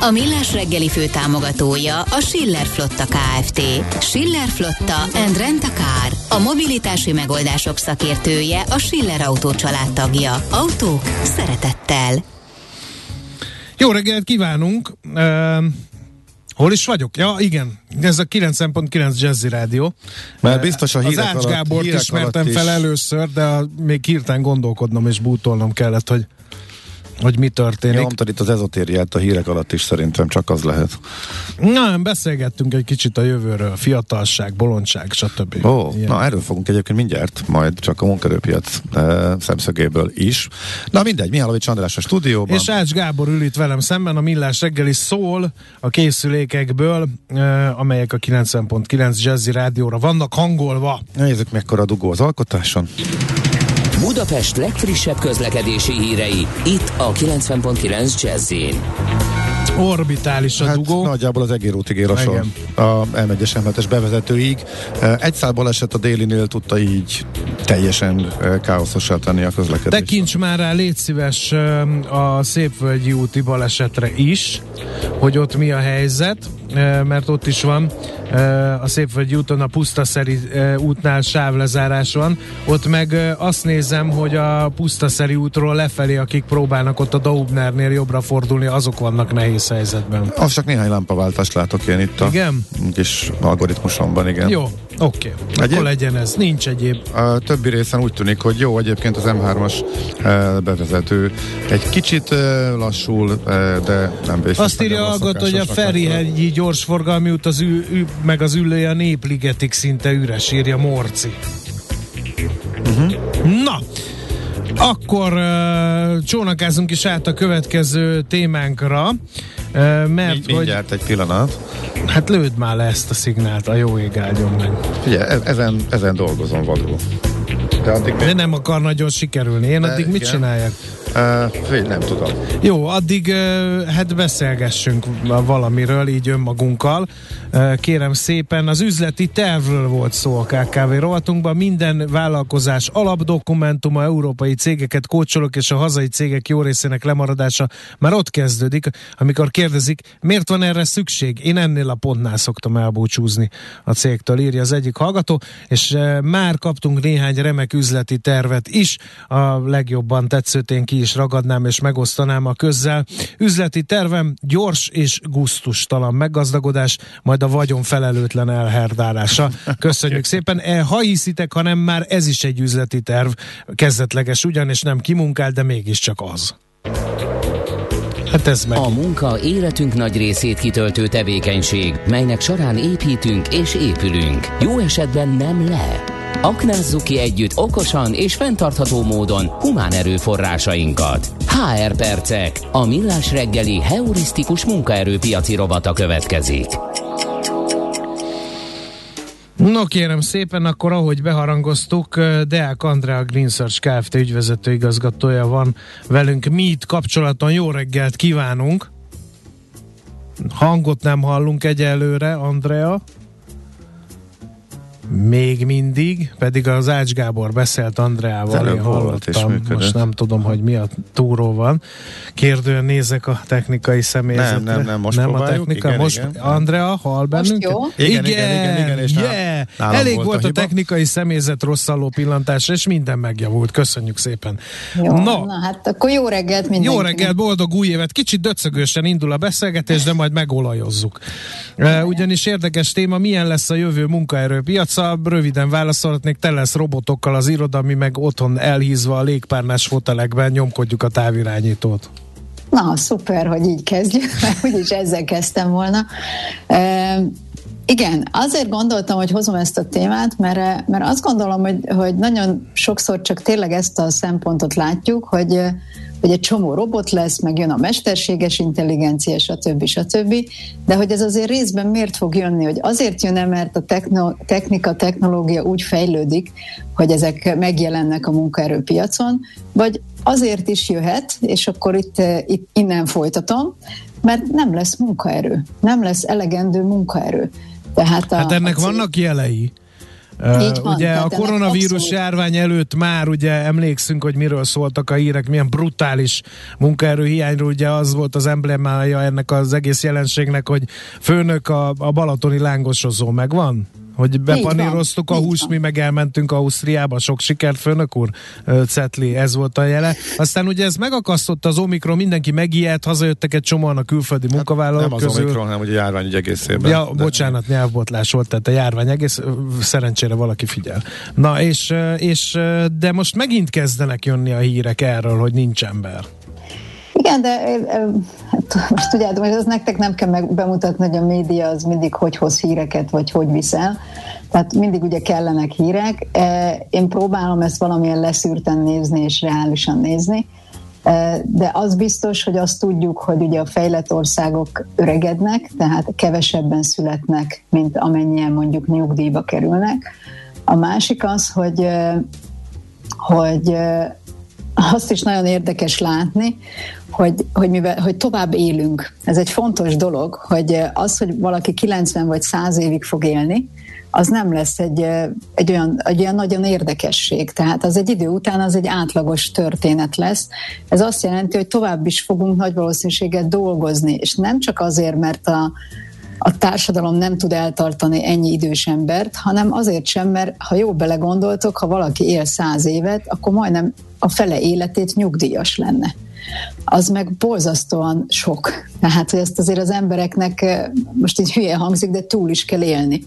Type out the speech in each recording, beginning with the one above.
A Millás reggeli fő támogatója a Schiller Flotta KFT. Schiller Flotta and Rent a Car. A mobilitási megoldások szakértője a Schiller Autó tagja. Autók szeretettel. Jó reggelt kívánunk! Uh, hol is vagyok? Ja, igen. Ez a 9.9 Jazzy Rádió. Mert biztos a hírek Az Ács Gábort ismertem fel először, de a, még hirtelen gondolkodnom és bútolnom kellett, hogy hogy mi történik. Nyomtad itt az ezotériát a hírek alatt is szerintem csak az lehet. Na, beszélgettünk egy kicsit a jövőről, fiatalság, bolondság, stb. Ó, Ilyen. na erről fogunk egyébként mindjárt, majd csak a munkerőpiac e, szemszögéből is. Na mindegy, Mihálovics András a stúdióban. És Ács Gábor ül itt velem szemben, a Millás reggeli szól a készülékekből, e, amelyek a 90.9 Jazzy rádióra vannak hangolva. Nézzük mekkora dugó az alkotáson. Budapest legfrissebb közlekedési hírei, itt a 90.9 jazz Orbitális a hát dugó. Nagyjából az egérútig ér a sor. A M1-es m bevezetőig. Egy szál baleset a délinél tudta így teljesen káoszosá tenni a közlekedést. Tekints már rá, légy szíves a Szépvölgyi úti balesetre is, hogy ott mi a helyzet, mert ott is van a Szépvölgyi úton a Pusztaszeri útnál sávlezárás van. Ott meg azt nézem, hogy a Pusztaszeri útról lefelé, akik próbálnak ott a Daubnernél jobbra fordulni, azok vannak nehéz helyzetben. Az csak néhány lámpaváltást látok én itt a igen? kis algoritmusomban, igen. Jó, oké. Okay. Akkor legyen ez. Nincs egyéb. A többi részen úgy tűnik, hogy jó, egyébként az M3-as bevezető egy kicsit lassul, de nem vészes. Azt írja Algot, hogy a Ferihegyi gyorsforgalmi út az ü, ü, meg az ülője a népligetik szinte üres, írja Morci. Uh-huh. Na, akkor uh, csónakázunk is át a következő témánkra, uh, mert Mindjárt hogy... egy pillanat. Hát lőd már le ezt a szignált, a jó ég áldjon meg. Figyelj, e- ezen, ezen dolgozom vadul. De, addig De nem akar nagyon sikerülni. Én addig mit csináljak? Uh, nem tudom. Jó, addig uh, hát beszélgessünk valamiről, így önmagunkkal. Uh, kérem szépen, az üzleti tervről volt szó a KKV rovatunkban. Minden vállalkozás alapdokumentuma, európai cégeket kócsolok, és a hazai cégek jó részének lemaradása már ott kezdődik, amikor kérdezik, miért van erre szükség? Én ennél a pontnál szoktam elbúcsúzni a cégtől, írja az egyik hallgató, és uh, már kaptunk néhány remek üzleti tervet is, a legjobban tetszőtén ki is ragadnám és megosztanám a közzel. Üzleti tervem gyors és guztustalan meggazdagodás, majd a vagyon felelőtlen elherdálása. Köszönjük szépen. E, ha hiszitek, hanem már ez is egy üzleti terv, kezdetleges ugyan, és nem kimunkált, de mégiscsak az. Hát ez meg. A munka életünk nagy részét kitöltő tevékenység, melynek során építünk és épülünk. Jó esetben nem le Aknázzuk ki együtt okosan és fenntartható módon humán erőforrásainkat. HR Percek, a millás reggeli heurisztikus munkaerőpiaci robata következik. No kérem szépen, akkor ahogy beharangoztuk, Deák Andrea Green Search Kft. ügyvezető igazgatója van velünk. Mi itt kapcsolaton jó reggelt kívánunk! Hangot nem hallunk egyelőre, Andrea. Még mindig, pedig az Ács Gábor beszélt Andreával, én hallottam, most nem tudom, hogy mi a túró van. Kérdően nézek a technikai személyzetre. Nem, nem, nem, most nem a technika, igen, most igen. Andrea hall bennünket? Most jó? Igen, igen, igen, igen, igen és yeah. nálam Elég volt, a, a technikai személyzet rosszalló pillantásra, és minden megjavult. Köszönjük szépen. Jó, no. na hát akkor jó reggelt mindenkinek. Jó reggelt, boldog új évet. Kicsit döcögősen indul a beszélgetés, de majd megolajozzuk. Ugyanis érdekes téma, milyen lesz a jövő munkaerőpiac vissza, röviden válaszolhatnék, te lesz robotokkal az iroda, mi meg otthon elhízva a légpárnás fotelekben nyomkodjuk a távirányítót. Na, szuper, hogy így kezdjük, mert úgyis ezzel kezdtem volna. E, igen, azért gondoltam, hogy hozom ezt a témát, mert, mert azt gondolom, hogy, hogy nagyon sokszor csak tényleg ezt a szempontot látjuk, hogy, hogy egy csomó robot lesz, meg jön a mesterséges intelligencia, stb. stb. De hogy ez azért részben miért fog jönni? Hogy azért jön-e, mert a techno, technika, technológia úgy fejlődik, hogy ezek megjelennek a munkaerőpiacon, vagy azért is jöhet, és akkor itt, itt innen folytatom, mert nem lesz munkaerő, nem lesz elegendő munkaerő. Tehát a, hát ennek a cég... vannak jelei. Van, ugye a koronavírus abszolút... járvány előtt már ugye emlékszünk, hogy miről szóltak a hírek, milyen brutális munkaerőhiányról, ugye az volt az emblemája ennek az egész jelenségnek, hogy főnök a, a balatoni lángosozó megvan? Hogy bepaníroztuk a húst, mi meg elmentünk Ausztriába. Sok sikert, főnök úr, Cetli, ez volt a jele. Aztán ugye ez megakasztotta az Omikron, mindenki megijedt, hazajöttek egy csomóan a külföldi hát munkavállalók nem közül. az Omikron, hanem ugye a járvány egészében. Ja, de... bocsánat, nyelvbotlás volt, tehát a járvány egész, szerencsére valaki figyel. Na, és, és de most megint kezdenek jönni a hírek erről, hogy nincs ember. Igen, de hát most tudjátok, hogy az nektek nem kell meg bemutatni, hogy a média az mindig hogy hoz híreket, vagy hogy viszel. Tehát mindig ugye kellenek hírek. Én próbálom ezt valamilyen leszűrten nézni és reálisan nézni. De az biztos, hogy azt tudjuk, hogy ugye a fejlett országok öregednek, tehát kevesebben születnek, mint amennyien mondjuk nyugdíjba kerülnek. A másik az, hogy, hogy azt is nagyon érdekes látni, hogy, hogy, mivel, hogy tovább élünk. Ez egy fontos dolog, hogy az, hogy valaki 90 vagy 100 évig fog élni, az nem lesz egy, egy, olyan, egy olyan nagyon érdekesség. Tehát az egy idő után az egy átlagos történet lesz. Ez azt jelenti, hogy tovább is fogunk nagy valószínűséggel dolgozni, és nem csak azért, mert a, a társadalom nem tud eltartani ennyi idős embert, hanem azért sem, mert ha jó belegondoltok, ha valaki él száz évet, akkor majdnem a fele életét nyugdíjas lenne. Az meg borzasztóan sok. Tehát, hogy ezt azért az embereknek most így hülye hangzik, de túl is kell élni.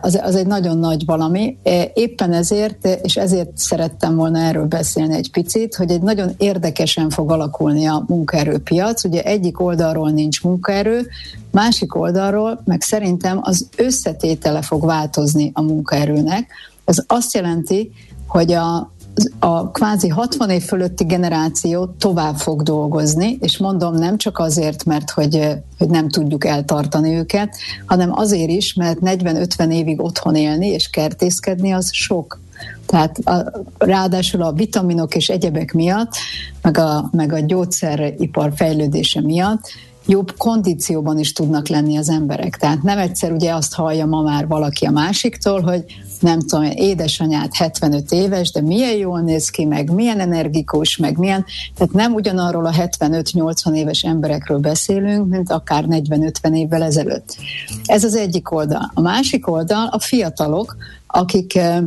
Az, az egy nagyon nagy valami. Éppen ezért, és ezért szerettem volna erről beszélni egy picit, hogy egy nagyon érdekesen fog alakulni a munkaerőpiac. Ugye egyik oldalról nincs munkaerő, másik oldalról meg szerintem az összetétele fog változni a munkaerőnek. Ez azt jelenti, hogy a, a kvázi 60 év fölötti generáció tovább fog dolgozni, és mondom nem csak azért, mert hogy, hogy nem tudjuk eltartani őket, hanem azért is, mert 40-50 évig otthon élni és kertészkedni az sok. Tehát a, ráadásul a vitaminok és egyebek miatt, meg a, meg a gyógyszeripar fejlődése miatt jobb kondícióban is tudnak lenni az emberek. Tehát nem egyszer ugye azt hallja ma már valaki a másiktól, hogy nem tudom, édesanyát 75 éves, de milyen jól néz ki, meg milyen energikus, meg milyen, tehát nem ugyanarról a 75-80 éves emberekről beszélünk, mint akár 40-50 évvel ezelőtt. Ez az egyik oldal. A másik oldal a fiatalok, akik eh,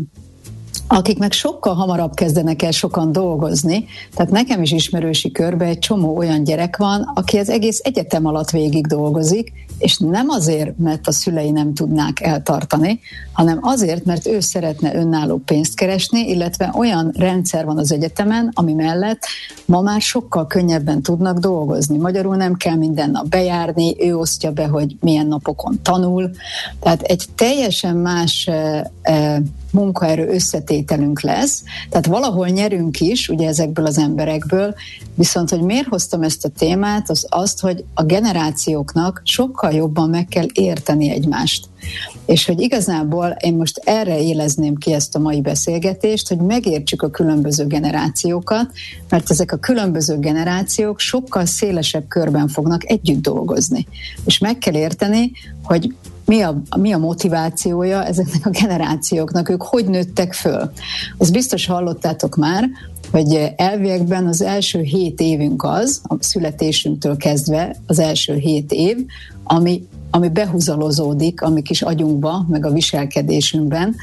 akik meg sokkal hamarabb kezdenek el sokan dolgozni. Tehát nekem is ismerősi körbe egy csomó olyan gyerek van, aki az egész egyetem alatt végig dolgozik, és nem azért, mert a szülei nem tudnák eltartani, hanem azért, mert ő szeretne önálló pénzt keresni, illetve olyan rendszer van az egyetemen, ami mellett ma már sokkal könnyebben tudnak dolgozni. Magyarul nem kell minden nap bejárni, ő osztja be, hogy milyen napokon tanul. Tehát egy teljesen más e, e, munkaerő összetételünk lesz, tehát valahol nyerünk is, ugye ezekből az emberekből, viszont hogy miért hoztam ezt a témát, az azt, hogy a generációknak sokkal jobban meg kell érteni egymást. És hogy igazából én most erre élezném ki ezt a mai beszélgetést, hogy megértsük a különböző generációkat, mert ezek a különböző generációk sokkal szélesebb körben fognak együtt dolgozni. És meg kell érteni, hogy mi a, mi a motivációja ezeknek a generációknak, ők hogy nőttek föl. Az biztos hallottátok már, hogy elviekben az első hét évünk az, a születésünktől kezdve az első hét év, ami, ami behúzalozódik a mi kis agyunkba, meg a viselkedésünkben,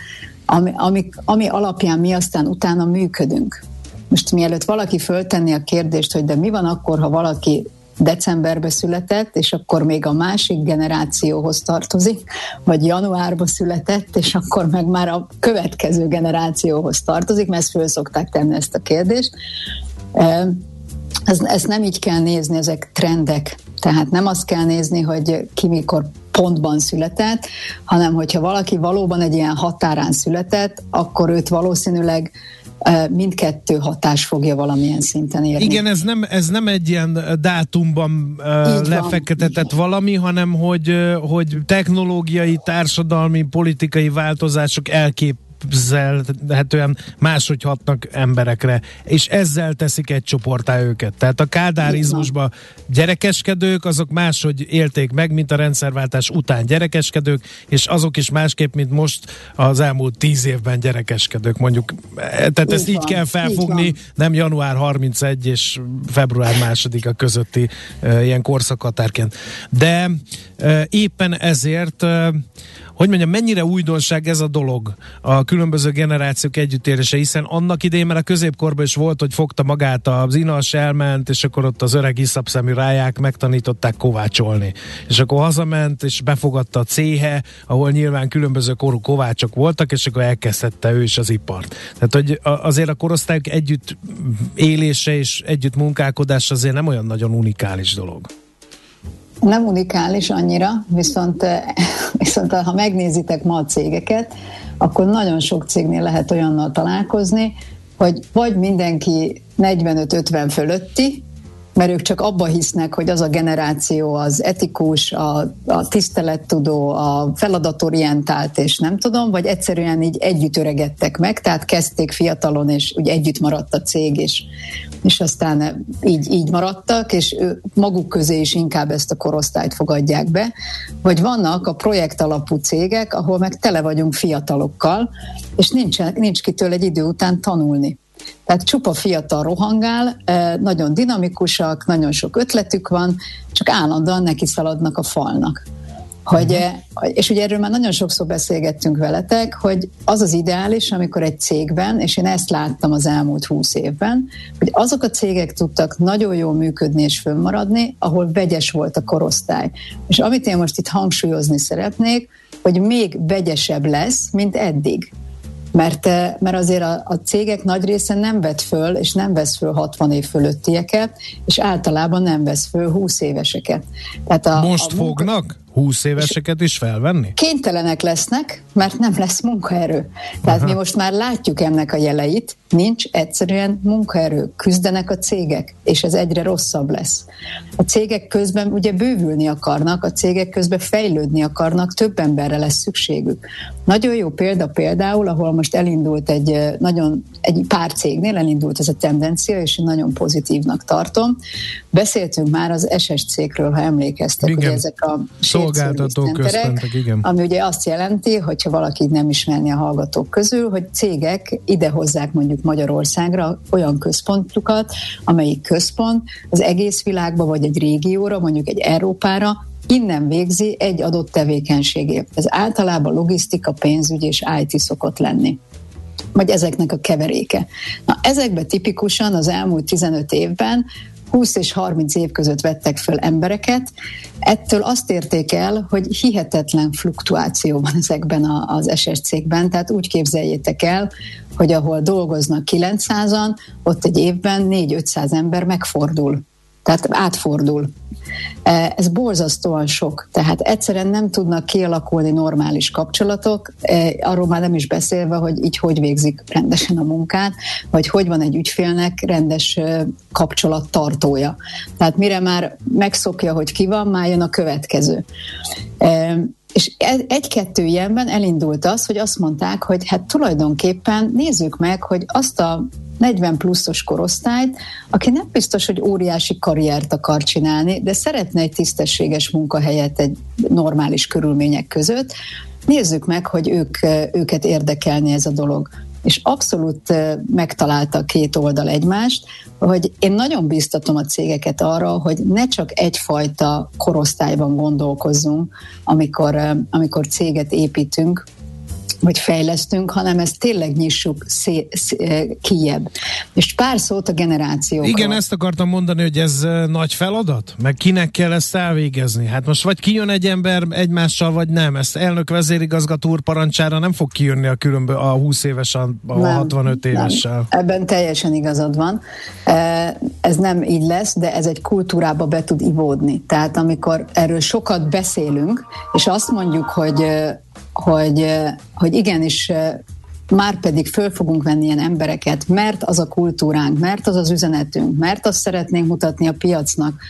ami, ami, ami alapján mi aztán utána működünk. Most mielőtt valaki föltenni a kérdést, hogy de mi van akkor, ha valaki decemberbe született, és akkor még a másik generációhoz tartozik, vagy januárba született, és akkor meg már a következő generációhoz tartozik, mert ezt föl szokták tenni ezt a kérdést. Ezt, nem így kell nézni, ezek trendek. Tehát nem azt kell nézni, hogy ki mikor pontban született, hanem hogyha valaki valóban egy ilyen határán született, akkor őt valószínűleg mindkettő hatás fogja valamilyen szinten érni. Igen, ez nem, ez nem egy ilyen dátumban így lefektetett van, valami, hanem hogy, hogy technológiai, társadalmi, politikai változások elkép elképzelhetően máshogy hatnak emberekre, és ezzel teszik egy csoportá őket. Tehát a kádárizmusban gyerekeskedők, azok máshogy élték meg, mint a rendszerváltás után gyerekeskedők, és azok is másképp, mint most az elmúlt tíz évben gyerekeskedők, mondjuk. Tehát így ezt van, így kell felfogni, így nem január 31 és február másodika közötti uh, ilyen korszakhatárként. De uh, éppen ezért uh, hogy mondjam, mennyire újdonság ez a dolog, a különböző generációk együttérése, hiszen annak idején már a középkorban is volt, hogy fogta magát az inas, elment, és akkor ott az öreg iszapszemű ráják megtanították kovácsolni. És akkor hazament, és befogadta a céhe, ahol nyilván különböző korú kovácsok voltak, és akkor elkezdette ő is az ipart. Tehát, hogy azért a korosztályok együtt élése és együtt munkálkodás azért nem olyan nagyon unikális dolog. Nem unikális annyira, viszont, eh, viszont ha megnézitek ma a cégeket, akkor nagyon sok cégnél lehet olyannal találkozni, hogy vagy mindenki 45-50 fölötti, mert ők csak abba hisznek, hogy az a generáció az etikus, a, a tisztelettudó, a feladatorientált, és nem tudom, vagy egyszerűen így együtt öregedtek meg, tehát kezdték fiatalon, és úgy együtt maradt a cég, és, és aztán így, így maradtak, és maguk közé is inkább ezt a korosztályt fogadják be. Vagy vannak a projekt alapú cégek, ahol meg tele vagyunk fiatalokkal, és nincs, nincs kitől egy idő után tanulni. Tehát csupa fiatal rohangál, nagyon dinamikusak, nagyon sok ötletük van, csak állandóan neki szaladnak a falnak. Hogy, uh-huh. és ugye erről már nagyon sokszor beszélgettünk veletek, hogy az az ideális, amikor egy cégben, és én ezt láttam az elmúlt húsz évben, hogy azok a cégek tudtak nagyon jól működni és fönnmaradni, ahol vegyes volt a korosztály. És amit én most itt hangsúlyozni szeretnék, hogy még vegyesebb lesz, mint eddig mert, eh, mert azért a, a cégek nagy része nem vett föl, és nem vesz föl 60 év fölöttieket, és általában nem vesz föl 20 éveseket. Tehát a, Most a munka... fognak? 20 éveseket is felvenni? Kénytelenek lesznek, mert nem lesz munkaerő. Tehát Aha. mi most már látjuk ennek a jeleit, nincs egyszerűen munkaerő, küzdenek a cégek, és ez egyre rosszabb lesz. A cégek közben ugye bővülni akarnak, a cégek közben fejlődni akarnak, több emberre lesz szükségük. Nagyon jó példa például, ahol most elindult egy nagyon, egy pár cégnél elindult ez a tendencia, és én nagyon pozitívnak tartom. Beszéltünk már az SS cégről, ha emlékeztek, igen. hogy ezek a szolgáltató központok, igen. Ami ugye azt jelenti, hogyha valaki nem ismerni a hallgatók közül, hogy cégek idehozzák mondjuk Magyarországra olyan központokat, amelyik központ az egész világba, vagy egy régióra, mondjuk egy Európára innen végzi egy adott tevékenységét. Ez általában logisztika, pénzügy és IT szokott lenni vagy ezeknek a keveréke. Na, ezekben tipikusan az elmúlt 15 évben 20 és 30 év között vettek föl embereket. Ettől azt érték el, hogy hihetetlen fluktuáció van ezekben az SS cégben, tehát úgy képzeljétek el, hogy ahol dolgoznak 900-an, ott egy évben 4-500 ember megfordul tehát átfordul. E, ez borzasztóan sok, tehát egyszerűen nem tudnak kialakulni normális kapcsolatok, e, arról már nem is beszélve, hogy így hogy végzik rendesen a munkát, vagy hogy van egy ügyfélnek rendes e, kapcsolattartója. Tehát mire már megszokja, hogy ki van, már jön a következő. És egy-kettő ilyenben elindult az, hogy azt mondták, hogy hát tulajdonképpen nézzük meg, hogy azt a 40 pluszos korosztályt, aki nem biztos, hogy óriási karriert akar csinálni, de szeretne egy tisztességes munkahelyet egy normális körülmények között. Nézzük meg, hogy ők, őket érdekelni ez a dolog és abszolút megtalálta a két oldal egymást, hogy én nagyon biztatom a cégeket arra, hogy ne csak egyfajta korosztályban gondolkozzunk, amikor, amikor céget építünk, vagy fejlesztünk, hanem ezt tényleg nyissuk szé, szé, kijebb. És pár szót a generációkról. Igen, ezt akartam mondani, hogy ez nagy feladat? Meg kinek kell ezt elvégezni? Hát most vagy kijön egy ember egymással, vagy nem. Ezt elnök vezérigazgató úr parancsára nem fog kijönni a különböző a 20 éves, a nem, 65 évessel. Nem. Ebben teljesen igazad van. Ez nem így lesz, de ez egy kultúrába be tud ivódni. Tehát amikor erről sokat beszélünk, és azt mondjuk, hogy hogy, hogy igenis már pedig föl fogunk venni ilyen embereket, mert az a kultúránk, mert az az üzenetünk, mert azt szeretnénk mutatni a piacnak,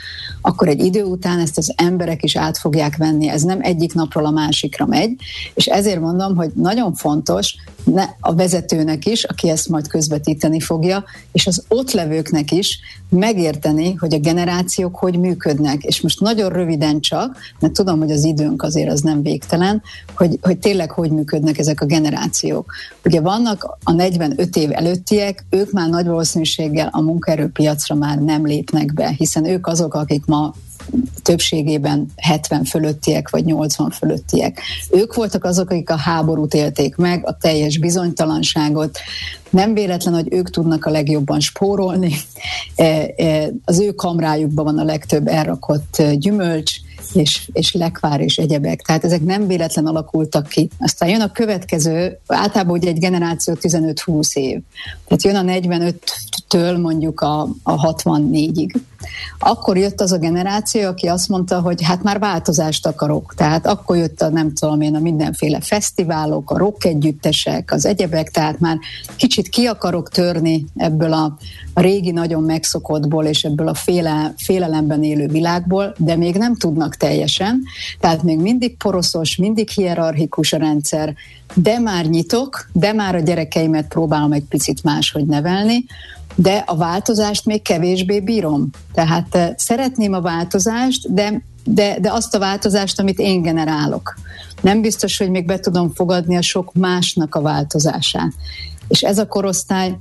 akkor egy idő után ezt az emberek is át fogják venni. Ez nem egyik napról a másikra megy, és ezért mondom, hogy nagyon fontos ne, a vezetőnek is, aki ezt majd közvetíteni fogja, és az ott levőknek is megérteni, hogy a generációk hogy működnek. És most nagyon röviden csak, mert tudom, hogy az időnk azért az nem végtelen, hogy, hogy tényleg hogy működnek ezek a generációk. Ugye vannak a 45 év előttiek, ők már nagy valószínűséggel a munkaerőpiacra már nem lépnek be, hiszen ők azok, akik ma többségében 70 fölöttiek vagy 80 fölöttiek. Ők voltak azok, akik a háborút élték meg, a teljes bizonytalanságot. Nem véletlen, hogy ők tudnak a legjobban spórolni. E, e, az ő kamrájukban van a legtöbb elrakott gyümölcs, és, és lekvár és egyebek. Tehát ezek nem véletlen alakultak ki. Aztán jön a következő, általában ugye egy generáció 15-20 év. Tehát jön a 45-től mondjuk a, a 64-ig. Akkor jött az a generáció, aki azt mondta, hogy hát már változást akarok. Tehát akkor jött a nem tudom én a mindenféle fesztiválok, a rock együttesek, az egyebek, tehát már kicsit ki akarok törni ebből a régi nagyon megszokottból és ebből a féle, félelemben élő világból, de még nem tudnak teljesen. Tehát még mindig poroszos, mindig hierarchikus a rendszer, de már nyitok, de már a gyerekeimet próbálom egy picit máshogy nevelni, de a változást még kevésbé bírom. Tehát uh, szeretném a változást, de, de, de azt a változást, amit én generálok. Nem biztos, hogy még be tudom fogadni a sok másnak a változását. És ez a korosztály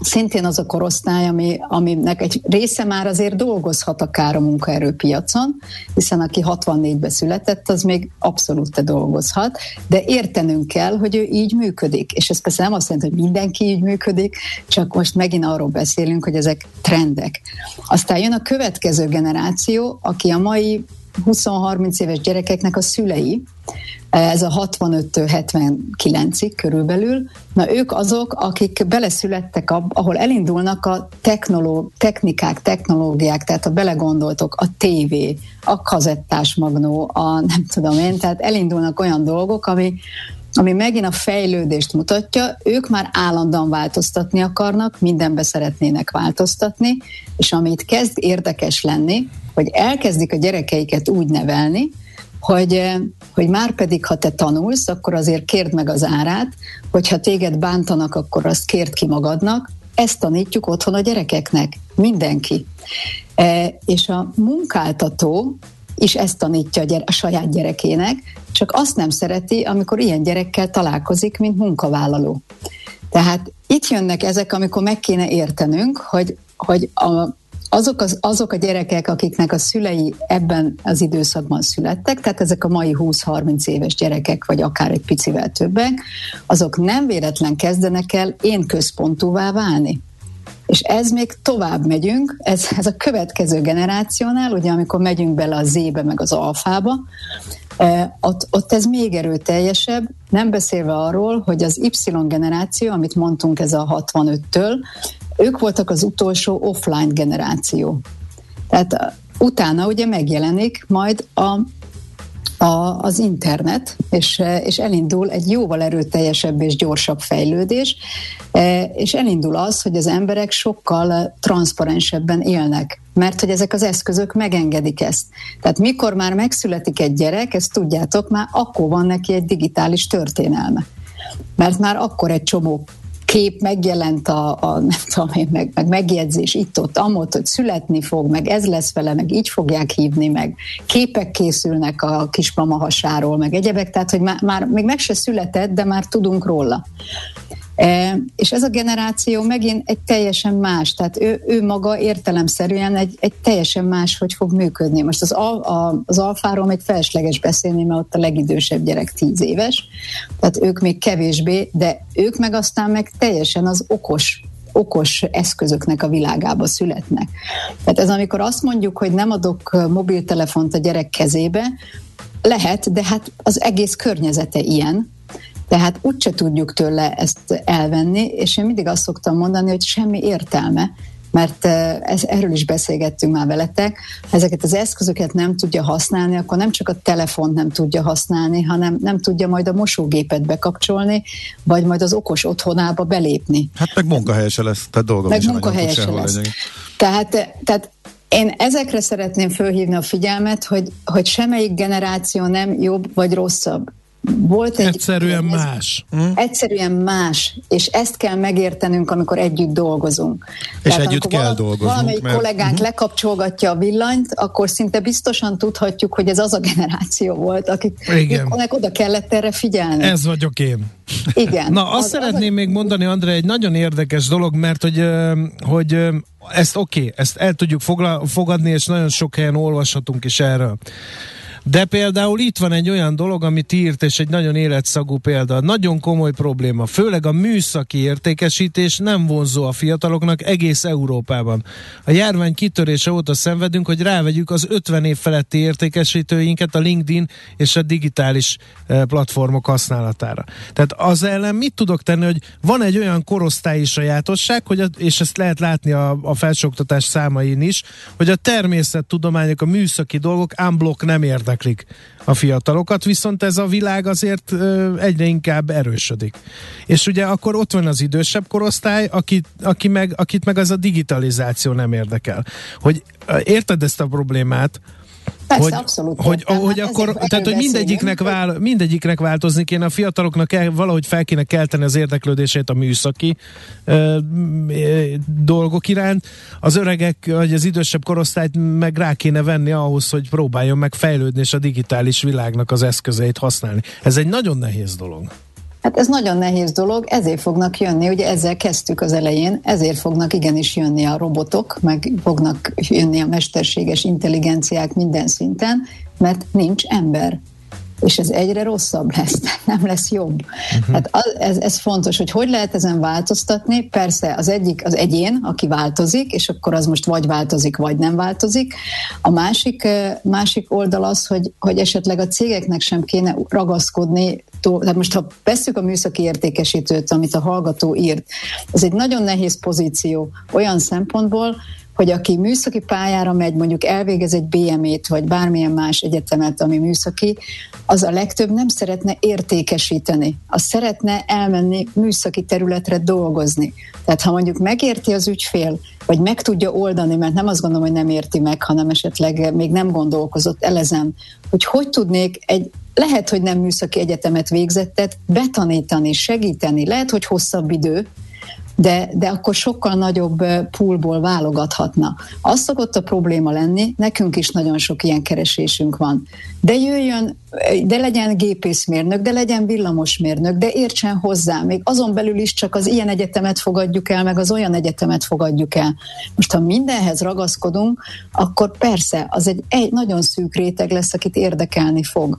szintén az a korosztály, ami, aminek egy része már azért dolgozhat akár a munkaerőpiacon, hiszen aki 64-ben született, az még abszolút te dolgozhat, de értenünk kell, hogy ő így működik. És ez persze nem azt jelenti, hogy mindenki így működik, csak most megint arról beszélünk, hogy ezek trendek. Aztán jön a következő generáció, aki a mai 20-30 éves gyerekeknek a szülei, ez a 65-től 79-ig körülbelül, na ők azok, akik beleszülettek, ab, ahol elindulnak a technoló, technikák, technológiák, tehát ha belegondoltok, a tévé, a kazettás magnó, a nem tudom én, tehát elindulnak olyan dolgok, ami, ami megint a fejlődést mutatja, ők már állandóan változtatni akarnak, mindenbe szeretnének változtatni, és amit kezd érdekes lenni, hogy elkezdik a gyerekeiket úgy nevelni, hogy, eh, hogy már pedig, ha te tanulsz, akkor azért kérd meg az árát, hogyha téged bántanak, akkor azt kérd ki magadnak. Ezt tanítjuk otthon a gyerekeknek, mindenki. E, és a munkáltató is ezt tanítja a, gyere, a saját gyerekének, csak azt nem szereti, amikor ilyen gyerekkel találkozik, mint munkavállaló. Tehát itt jönnek ezek, amikor meg kéne értenünk, hogy, hogy a, azok, az, azok a gyerekek, akiknek a szülei ebben az időszakban születtek, tehát ezek a mai 20-30 éves gyerekek, vagy akár egy picivel többek, azok nem véletlen kezdenek el én központúvá válni. És ez még tovább megyünk, ez, ez a következő generációnál, ugye amikor megyünk bele a Z-be, meg az alfába, eh, ott, ott ez még erőteljesebb, nem beszélve arról, hogy az Y generáció, amit mondtunk ez a 65-től, ők voltak az utolsó offline generáció. Tehát utána ugye megjelenik majd a a, az internet, és, és elindul egy jóval erőteljesebb és gyorsabb fejlődés, és elindul az, hogy az emberek sokkal transzparensebben élnek, mert hogy ezek az eszközök megengedik ezt. Tehát mikor már megszületik egy gyerek, ezt tudjátok, már akkor van neki egy digitális történelme. Mert már akkor egy csomó kép megjelent a, a nem tudom én, meg, meg megjegyzés itt-ott, amott, hogy születni fog, meg ez lesz vele, meg így fogják hívni, meg képek készülnek a kismama hasáról, meg egyebek, tehát hogy már, már még meg se született, de már tudunk róla. És ez a generáció megint egy teljesen más, tehát ő, ő maga értelemszerűen egy, egy teljesen más, hogy fog működni. Most az, al, a, az alfáról egy felesleges beszélni, mert ott a legidősebb gyerek tíz éves, tehát ők még kevésbé, de ők meg aztán meg teljesen az okos okos eszközöknek a világába születnek. Tehát ez amikor azt mondjuk, hogy nem adok mobiltelefont a gyerek kezébe, lehet, de hát az egész környezete ilyen, tehát úgyse tudjuk tőle ezt elvenni, és én mindig azt szoktam mondani, hogy semmi értelme, mert ez, erről is beszélgettünk már veletek, ha ezeket az eszközöket nem tudja használni, akkor nem csak a telefont nem tudja használni, hanem nem tudja majd a mosógépet bekapcsolni, vagy majd az okos otthonába belépni. Hát meg munkahelye se lesz, tehát dolgom meg munkahelye se lesz. Tehát, tehát én ezekre szeretném fölhívni a figyelmet, hogy, hogy semmelyik generáció nem jobb vagy rosszabb. Volt egy egyszerűen ez, más. Hm? Egyszerűen más, és ezt kell megértenünk, amikor együtt dolgozunk. És Tehát együtt kell vala, dolgoznunk. Valamelyik mert... kollégánk uh-huh. lekapcsolgatja a villanyt, akkor szinte biztosan tudhatjuk, hogy ez az a generáció volt, akiknek oda kellett erre figyelni. Ez vagyok én. Igen. Na, azt az, szeretném az még mondani, André, egy nagyon érdekes dolog, mert hogy, hogy ezt oké, okay, ezt el tudjuk fogadni, és nagyon sok helyen olvashatunk is erről. De például itt van egy olyan dolog, amit írt, és egy nagyon életszagú példa. Nagyon komoly probléma. Főleg a műszaki értékesítés nem vonzó a fiataloknak egész Európában. A járvány kitörése óta szenvedünk, hogy rávegyük az 50 év feletti értékesítőinket a LinkedIn és a digitális eh, platformok használatára. Tehát az ellen mit tudok tenni, hogy van egy olyan korosztályi sajátosság, hogy a, és ezt lehet látni a, a felsőoktatás számain is, hogy a természettudományok, a műszaki dolgok unblock nem érdekel érdeklik a fiatalokat, viszont ez a világ azért egyre inkább erősödik. És ugye akkor ott van az idősebb korosztály, aki, aki meg, akit meg az a digitalizáció nem érdekel. Hogy érted ezt a problémát, Persze, hogy, abszolút. Hogy, hogy, hogy akkor, tehát, hogy mindegyiknek, vál, mindegyiknek változni kéne, a fiataloknak el, valahogy fel kéne kelteni az érdeklődését a műszaki ö, dolgok iránt, az öregek, vagy az idősebb korosztályt meg rá kéne venni ahhoz, hogy próbáljon meg fejlődni, és a digitális világnak az eszközeit használni. Ez egy nagyon nehéz dolog. Hát ez nagyon nehéz dolog, ezért fognak jönni, ugye ezzel kezdtük az elején, ezért fognak igenis jönni a robotok, meg fognak jönni a mesterséges intelligenciák minden szinten, mert nincs ember és ez egyre rosszabb lesz, nem lesz jobb. Uh-huh. Hát az, ez, ez fontos, hogy hogy lehet ezen változtatni. Persze az egyik az egyén, aki változik, és akkor az most vagy változik, vagy nem változik. A másik, másik oldal az, hogy, hogy esetleg a cégeknek sem kéne ragaszkodni tehát most ha veszük a műszaki értékesítőt, amit a hallgató írt, ez egy nagyon nehéz pozíció olyan szempontból, hogy aki műszaki pályára megy, mondjuk elvégez egy BM-ét, vagy bármilyen más egyetemet, ami műszaki, az a legtöbb nem szeretne értékesíteni. Az szeretne elmenni műszaki területre dolgozni. Tehát ha mondjuk megérti az ügyfél, vagy meg tudja oldani, mert nem azt gondolom, hogy nem érti meg, hanem esetleg még nem gondolkozott elezem, hogy hogy tudnék egy lehet, hogy nem műszaki egyetemet végzettet, betanítani, segíteni, lehet, hogy hosszabb idő, de, de akkor sokkal nagyobb poolból válogathatna. Az szokott a probléma lenni, nekünk is nagyon sok ilyen keresésünk van. De jöjjön, de legyen gépészmérnök, de legyen villamosmérnök, de értsen hozzá. Még azon belül is csak az ilyen egyetemet fogadjuk el, meg az olyan egyetemet fogadjuk el. Most, ha mindenhez ragaszkodunk, akkor persze az egy, egy nagyon szűk réteg lesz, akit érdekelni fog.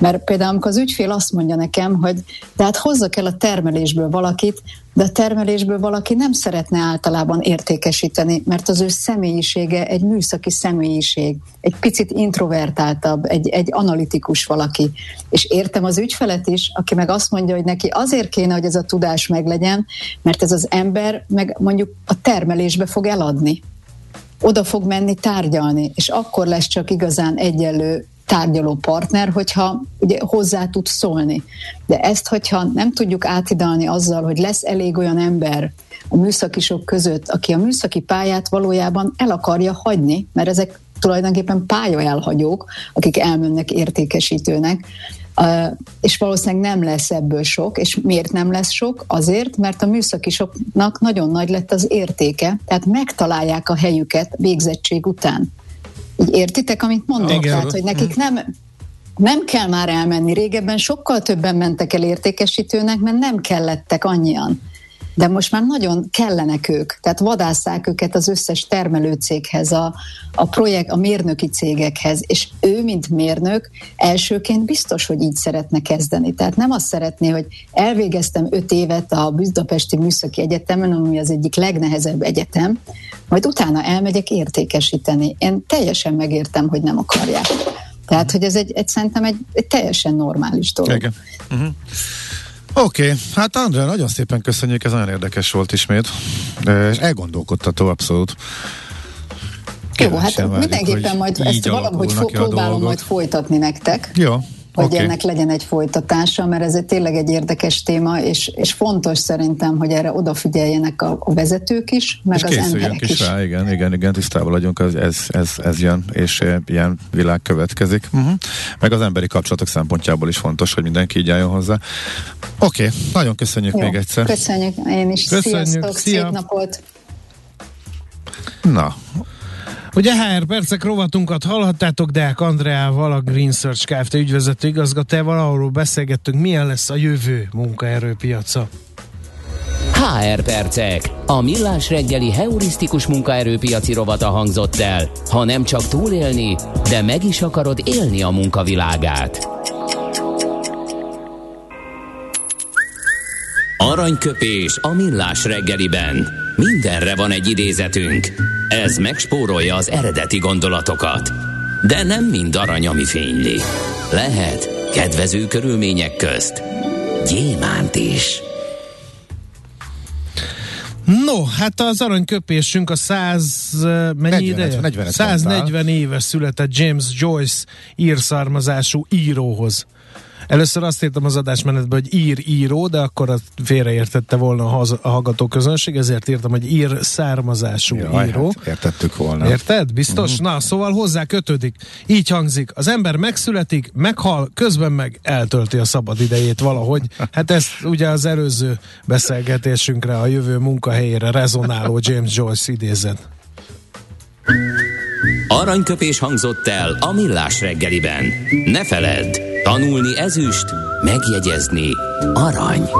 Mert például, amikor az ügyfél azt mondja nekem, hogy tehát hozzak el a termelésből valakit, de a termelésből valaki nem szeretne általában értékesíteni, mert az ő személyisége egy műszaki személyiség, egy picit introvertáltabb, egy, egy analitikus valaki. És értem az ügyfelet is, aki meg azt mondja, hogy neki azért kéne, hogy ez a tudás meglegyen, mert ez az ember meg mondjuk a termelésbe fog eladni oda fog menni tárgyalni, és akkor lesz csak igazán egyenlő tárgyaló partner, hogyha ugye hozzá tud szólni. De ezt, hogyha nem tudjuk átidalni azzal, hogy lesz elég olyan ember a műszakisok között, aki a műszaki pályát valójában el akarja hagyni, mert ezek tulajdonképpen pályaelhagyók, akik elmennek értékesítőnek, és valószínűleg nem lesz ebből sok, és miért nem lesz sok? Azért, mert a műszakisoknak nagyon nagy lett az értéke, tehát megtalálják a helyüket végzettség után. Így értitek, amit mondok? Igen. Tehát, hogy nekik nem, nem kell már elmenni. Régebben sokkal többen mentek el értékesítőnek, mert nem kellettek annyian. De most már nagyon kellenek ők, tehát vadásszák őket az összes termelőcéghez, a, a projekt, a mérnöki cégekhez, és ő, mint mérnök, elsőként biztos, hogy így szeretne kezdeni. Tehát nem azt szeretné, hogy elvégeztem öt évet a Budapesti Műszaki Egyetemen, ami az egyik legnehezebb egyetem, majd utána elmegyek értékesíteni. Én teljesen megértem, hogy nem akarják. Tehát, hogy ez egy, egy szerintem egy, egy teljesen normális dolog. Igen. Uh-huh. Oké, okay. hát André, nagyon szépen köszönjük, ez nagyon érdekes volt ismét, és elgondolkodtató abszolút. Jó, hát mindenképpen majd ezt valahogy fo- próbálom majd folytatni nektek. Jó, hogy okay. ennek legyen egy folytatása, mert ez tényleg egy érdekes téma, és, és fontos szerintem, hogy erre odafigyeljenek a, a vezetők is, meg és az emberek is. is. Rá, igen, igen, igen, tisztában vagyunk, ez, ez, ez, ez jön, és ilyen világ következik. Uh-huh. Meg az emberi kapcsolatok szempontjából is fontos, hogy mindenki így álljon hozzá. Oké, okay, nagyon köszönjük Jó, még egyszer. Köszönjük, én is. Köszönjük, Sziasztok, szia. szép napot! Na, Ugye HR percek rovatunkat hallhattátok, Deák Andreával, a Green Search Kft. ügyvezető igazgatóval arról beszélgettünk, milyen lesz a jövő munkaerőpiaca. HR Percek. A millás reggeli heurisztikus munkaerőpiaci rovata hangzott el. Ha nem csak túlélni, de meg is akarod élni a munkavilágát. Aranyköpés a millás reggeliben. Mindenre van egy idézetünk. Ez megspórolja az eredeti gondolatokat. De nem mind arany, ami fényli. Lehet kedvező körülmények közt gyémánt is. No, hát az aranyköpésünk a 100 mennyi 40, ideje? 40, 140 éves született James Joyce írszármazású íróhoz Először azt írtam az adásmenetben, hogy ír író, de akkor azt félreértette volna a, a hallgató közönség, ezért írtam, hogy ír származású Jaj, író. Hát értettük volna. Érted? Biztos? Uh-huh. Na, szóval hozzá kötődik. Így hangzik. Az ember megszületik, meghal, közben meg eltölti a szabad idejét valahogy. Hát ez ugye az előző beszélgetésünkre, a jövő munkahelyére rezonáló James Joyce idézet. Aranyköpés hangzott el a millás reggeliben. Ne feledd, tanulni ezüst, megjegyezni arany.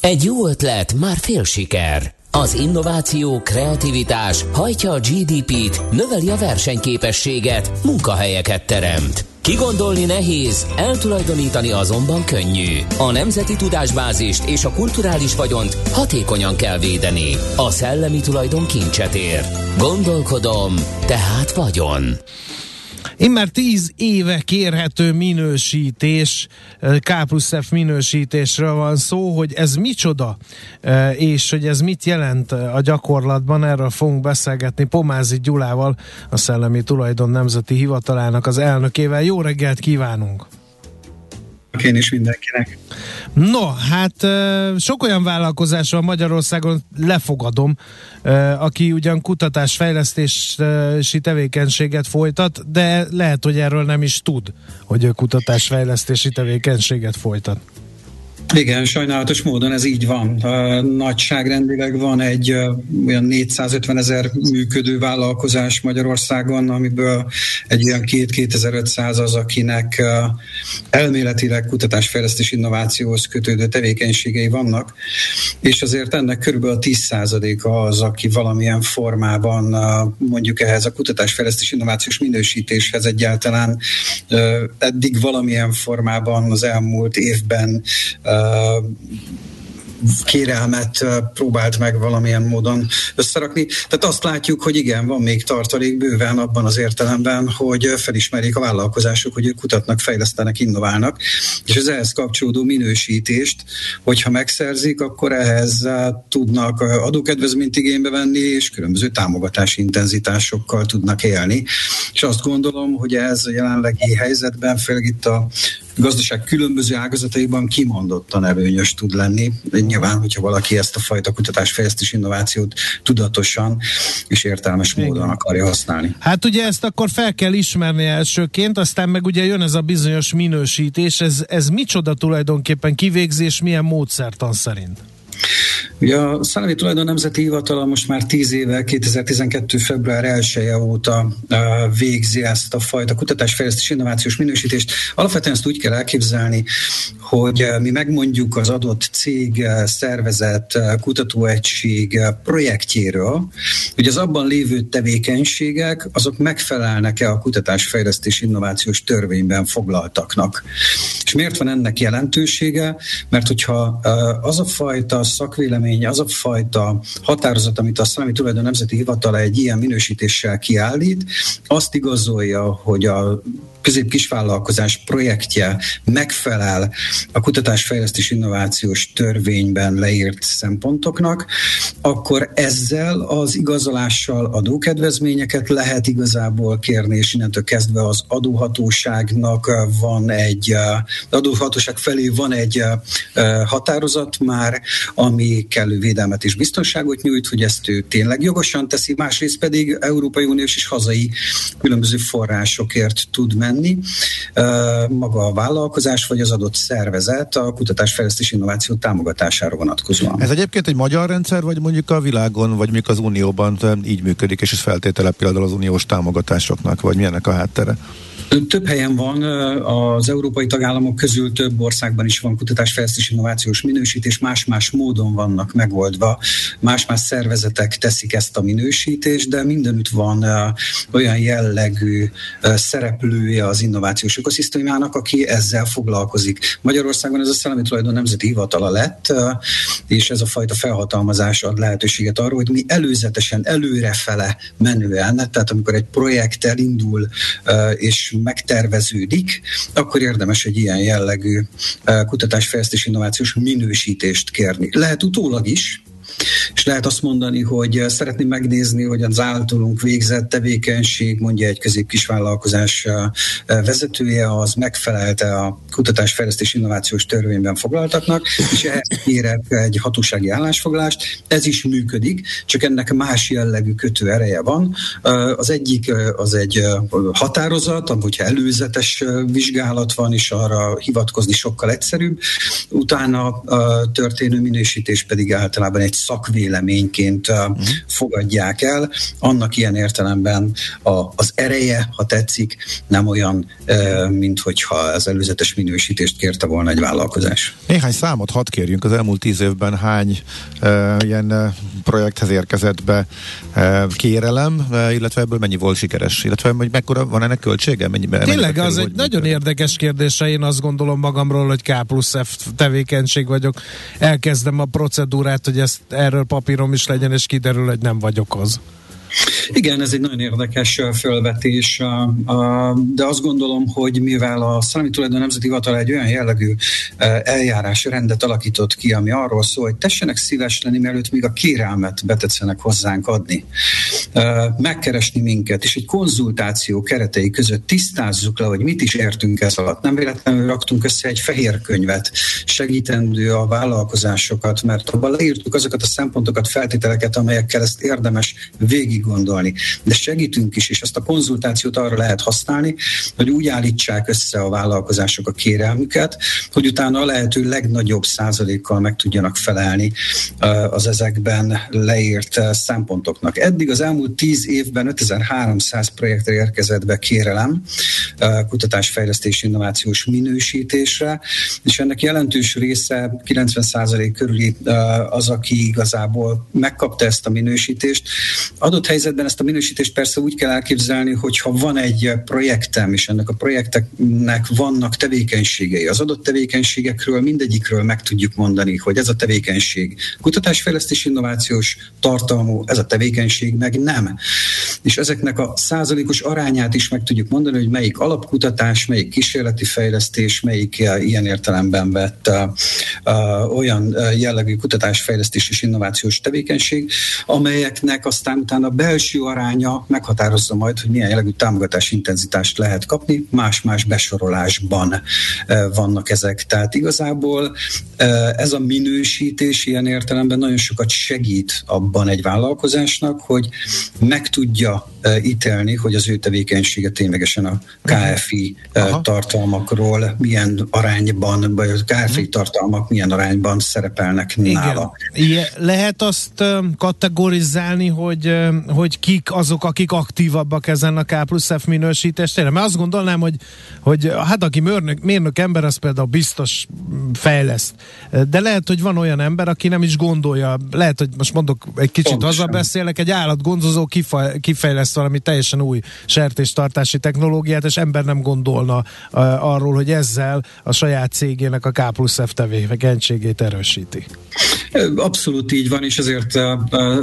Egy jó ötlet, már fél siker. Az innováció, kreativitás hajtja a GDP-t, növeli a versenyképességet, munkahelyeket teremt. Kigondolni nehéz, eltulajdonítani azonban könnyű. A nemzeti tudásbázist és a kulturális vagyont hatékonyan kell védeni. A szellemi tulajdon kincset ér. Gondolkodom, tehát vagyon. Immár tíz éve kérhető minősítés, K plusz F minősítésről van szó, hogy ez micsoda, és hogy ez mit jelent a gyakorlatban, erről fogunk beszélgetni Pomázi Gyulával, a Szellemi Tulajdon Nemzeti Hivatalának az elnökével. Jó reggelt kívánunk! Én is mindenkinek. No, hát sok olyan vállalkozás van Magyarországon, lefogadom, aki ugyan kutatásfejlesztési tevékenységet folytat, de lehet, hogy erről nem is tud, hogy ő kutatásfejlesztési tevékenységet folytat. Igen, sajnálatos módon ez így van. Nagyságrendileg van egy olyan 450 ezer működő vállalkozás Magyarországon, amiből egy olyan 2-2500 az, akinek elméletileg kutatásfejlesztés innovációhoz kötődő tevékenységei vannak, és azért ennek körülbelül 10%-a az, aki valamilyen formában mondjuk ehhez a kutatásfejlesztés innovációs minősítéshez egyáltalán eddig valamilyen formában az elmúlt évben kérelmet próbált meg valamilyen módon összerakni. Tehát azt látjuk, hogy igen, van még tartalék bőven abban az értelemben, hogy felismerik a vállalkozások, hogy ők kutatnak, fejlesztenek, innoválnak, és az ehhez kapcsolódó minősítést, hogyha megszerzik, akkor ehhez tudnak adókedvezményt igénybe venni, és különböző támogatási intenzitásokkal tudnak élni. És azt gondolom, hogy ez a jelenlegi helyzetben, főleg itt a gazdaság különböző ágazataiban kimondottan előnyös tud lenni. De nyilván, hogyha valaki ezt a fajta kutatásfejlesztés innovációt tudatosan és értelmes Igen. módon akarja használni. Hát ugye ezt akkor fel kell ismerni elsőként, aztán meg ugye jön ez a bizonyos minősítés. Ez, ez micsoda tulajdonképpen kivégzés, milyen módszertan szerint? Ugye a Szellemi Tulajdon Nemzeti Hivatala most már 10 éve, 2012. február 1 -e óta végzi ezt a fajta kutatásfejlesztés innovációs minősítést. Alapvetően ezt úgy kell elképzelni, hogy mi megmondjuk az adott cég, szervezet, kutatóegység projektjéről, hogy az abban lévő tevékenységek, azok megfelelnek-e a kutatásfejlesztés innovációs törvényben foglaltaknak. És miért van ennek jelentősége? Mert hogyha az a fajta szakvélemény, az a fajta határozat, amit a Szellemi Tulajdon Nemzeti Hivatala egy ilyen minősítéssel kiállít, azt igazolja, hogy a közép-kisvállalkozás projektje megfelel a kutatásfejlesztés innovációs törvényben leírt szempontoknak, akkor ezzel az igazolással adókedvezményeket lehet igazából kérni, és innentől kezdve az adóhatóságnak van egy, adóhatóság felé van egy határozat már, ami kellő védelmet és biztonságot nyújt, hogy ezt ő tényleg jogosan teszi, másrészt pedig Európai Uniós és hazai különböző forrásokért tud menni maga a vállalkozás vagy az adott szervezet a kutatásfejlesztés innováció támogatására vonatkozóan. Ez egyébként egy magyar rendszer, vagy mondjuk a világon, vagy mondjuk az Unióban így működik, és ez feltétele például az uniós támogatásoknak, vagy milyenek a háttere? Több helyen van, az európai tagállamok közül több országban is van kutatásfejlesztés innovációs minősítés, más-más módon vannak megoldva, más-más szervezetek teszik ezt a minősítést, de mindenütt van olyan jellegű szereplője az innovációs ökoszisztémának, aki ezzel foglalkozik. Magyarországon ez a Szellemi Tulajdon Nemzeti Hivatala lett, és ez a fajta felhatalmazás ad lehetőséget arra, hogy mi előzetesen előrefele menően, tehát amikor egy projekt elindul, és megterveződik, akkor érdemes egy ilyen jellegű eh, kutatásfejlesztés innovációs minősítést kérni. Lehet utólag is, és lehet azt mondani, hogy szeretném megnézni, hogy az általunk végzett tevékenység, mondja egy közép kisvállalkozás eh, vezetője, az megfelelte a kutatásfejlesztés innovációs törvényben foglaltaknak, és ehhez kérek egy hatósági állásfoglalást. Ez is működik, csak ennek más jellegű kötő ereje van. Az egyik az egy határozat, hogyha előzetes vizsgálat van, és arra hivatkozni sokkal egyszerűbb. Utána történő minősítés pedig általában egy szakvéleményként uh, fogadják el. Annak ilyen értelemben a, az ereje, ha tetszik, nem olyan, mint hogyha az előzetes minősítést kérte volna egy vállalkozás. Néhány számot hadd kérjünk, az elmúlt tíz évben hány ilyen projekthez érkezett be uh, kérelem, illetve ebből mennyi volt sikeres, illetve hogy mekkora van ennek költsége? Mennyi, Tényleg, az egy nagyon érdekes kérdés, én azt gondolom magamról, hogy K plusz F tevékenység vagyok. Elkezdem a procedúrát, hogy ezt erről papírom is legyen, és kiderül, hogy nem vagyok az. Igen, ez egy nagyon érdekes fölvetés, de azt gondolom, hogy mivel a Szellemi Tulajdon Nemzeti Hivatal egy olyan jellegű eljárás rendet alakított ki, ami arról szól, hogy tessenek szíves lenni, mielőtt még a kérelmet betetszenek hozzánk adni. Megkeresni minket, és egy konzultáció keretei között tisztázzuk le, hogy mit is értünk ez alatt. Nem véletlenül raktunk össze egy fehér könyvet, segítendő a vállalkozásokat, mert abban leírtuk azokat a szempontokat, feltételeket, amelyekkel ezt érdemes végig gondolni. De segítünk is, és ezt a konzultációt arra lehet használni, hogy úgy állítsák össze a vállalkozások a kérelmüket, hogy utána a lehető legnagyobb százalékkal meg tudjanak felelni az ezekben leírt szempontoknak. Eddig az elmúlt tíz évben 5300 projektre érkezett be kérelem kutatásfejlesztés innovációs minősítésre, és ennek jelentős része 90% körüli az, aki igazából megkapta ezt a minősítést. Adott helyzetben ezt a minősítést persze úgy kell elképzelni, hogy ha van egy projektem, és ennek a projekteknek vannak tevékenységei, az adott tevékenységekről mindegyikről meg tudjuk mondani, hogy ez a tevékenység kutatásfejlesztés innovációs tartalmú, ez a tevékenység meg nem. És ezeknek a százalékos arányát is meg tudjuk mondani, hogy melyik alapkutatás, melyik kísérleti fejlesztés, melyik ilyen értelemben vett olyan jellegű kutatásfejlesztés és innovációs tevékenység, amelyeknek aztán utána belső aránya meghatározza majd, hogy milyen jellegű támogatási intenzitást lehet kapni, más-más besorolásban eh, vannak ezek. Tehát igazából eh, ez a minősítés ilyen értelemben nagyon sokat segít abban egy vállalkozásnak, hogy meg tudja eh, ítélni, hogy az ő tevékenysége ténylegesen a KFI Aha. tartalmakról milyen arányban, vagy a KFI uh-huh. tartalmak milyen arányban szerepelnek Igen. nála. Igen. Lehet azt kategorizálni, hogy hogy kik azok, akik aktívabbak ezen a K plusz F minősítésére. Mert azt gondolnám, hogy, hogy hát aki mérnök, mérnök ember, az például biztos fejleszt. De lehet, hogy van olyan ember, aki nem is gondolja, lehet, hogy most mondok egy kicsit Pontosan. hazabeszélek, egy állatgondozó kifejleszt valami teljesen új sertéstartási technológiát, és ember nem gondolna uh, arról, hogy ezzel a saját cégének a K plusz F tevékenységét erősíti. Abszolút így van, és azért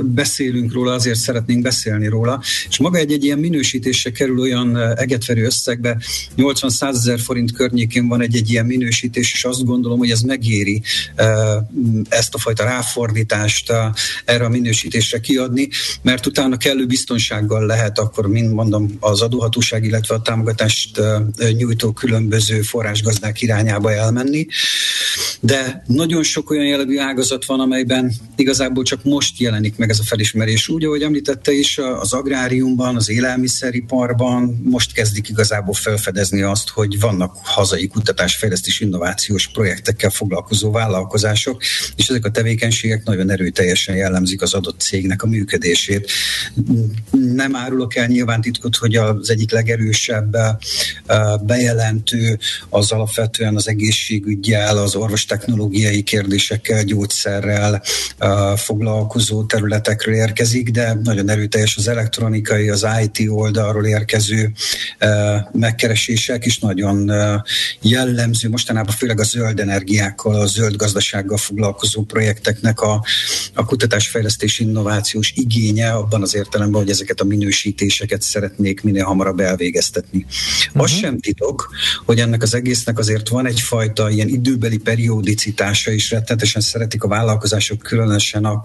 beszélünk róla, azért szeretnénk beszélni róla. És maga egy-egy ilyen minősítésre kerül olyan egetverő összegbe, 80-100 ezer forint környékén van egy-egy ilyen minősítés, és azt gondolom, hogy ez megéri ezt a fajta ráfordítást erre a minősítésre kiadni, mert utána kellő biztonsággal lehet akkor, mind mondom, az adóhatóság, illetve a támogatást nyújtó különböző forrásgazdák irányába elmenni. De nagyon sok olyan jellegű ágazat van, amelyben igazából csak most jelenik meg ez a felismerés. Úgy, ahogy említette is, az agráriumban, az élelmiszeriparban most kezdik igazából felfedezni azt, hogy vannak hazai kutatásfejlesztés innovációs projektekkel foglalkozó vállalkozások, és ezek a tevékenységek nagyon erőteljesen jellemzik az adott cégnek a működését. Nem árulok el nyilván titkot, hogy az egyik legerősebb bejelentő az alapvetően az egészségügyel, az orvostechnológiai kérdésekkel, gyógyszerrel foglalkozó területekről érkezik, de nagyon erőteljes az elektronikai, az IT oldalról érkező megkeresések is nagyon jellemző, mostanában főleg a zöld energiákkal, a zöld gazdasággal foglalkozó projekteknek a, a kutatásfejlesztés innovációs igénye abban az értelemben, hogy ezeket a minősítéseket szeretnék minél hamarabb elvégeztetni. Uh-huh. Az sem titok, hogy ennek az egésznek azért van egyfajta ilyen időbeli periódicitása is, rettenetesen szeretik a vállalkozások, különösen a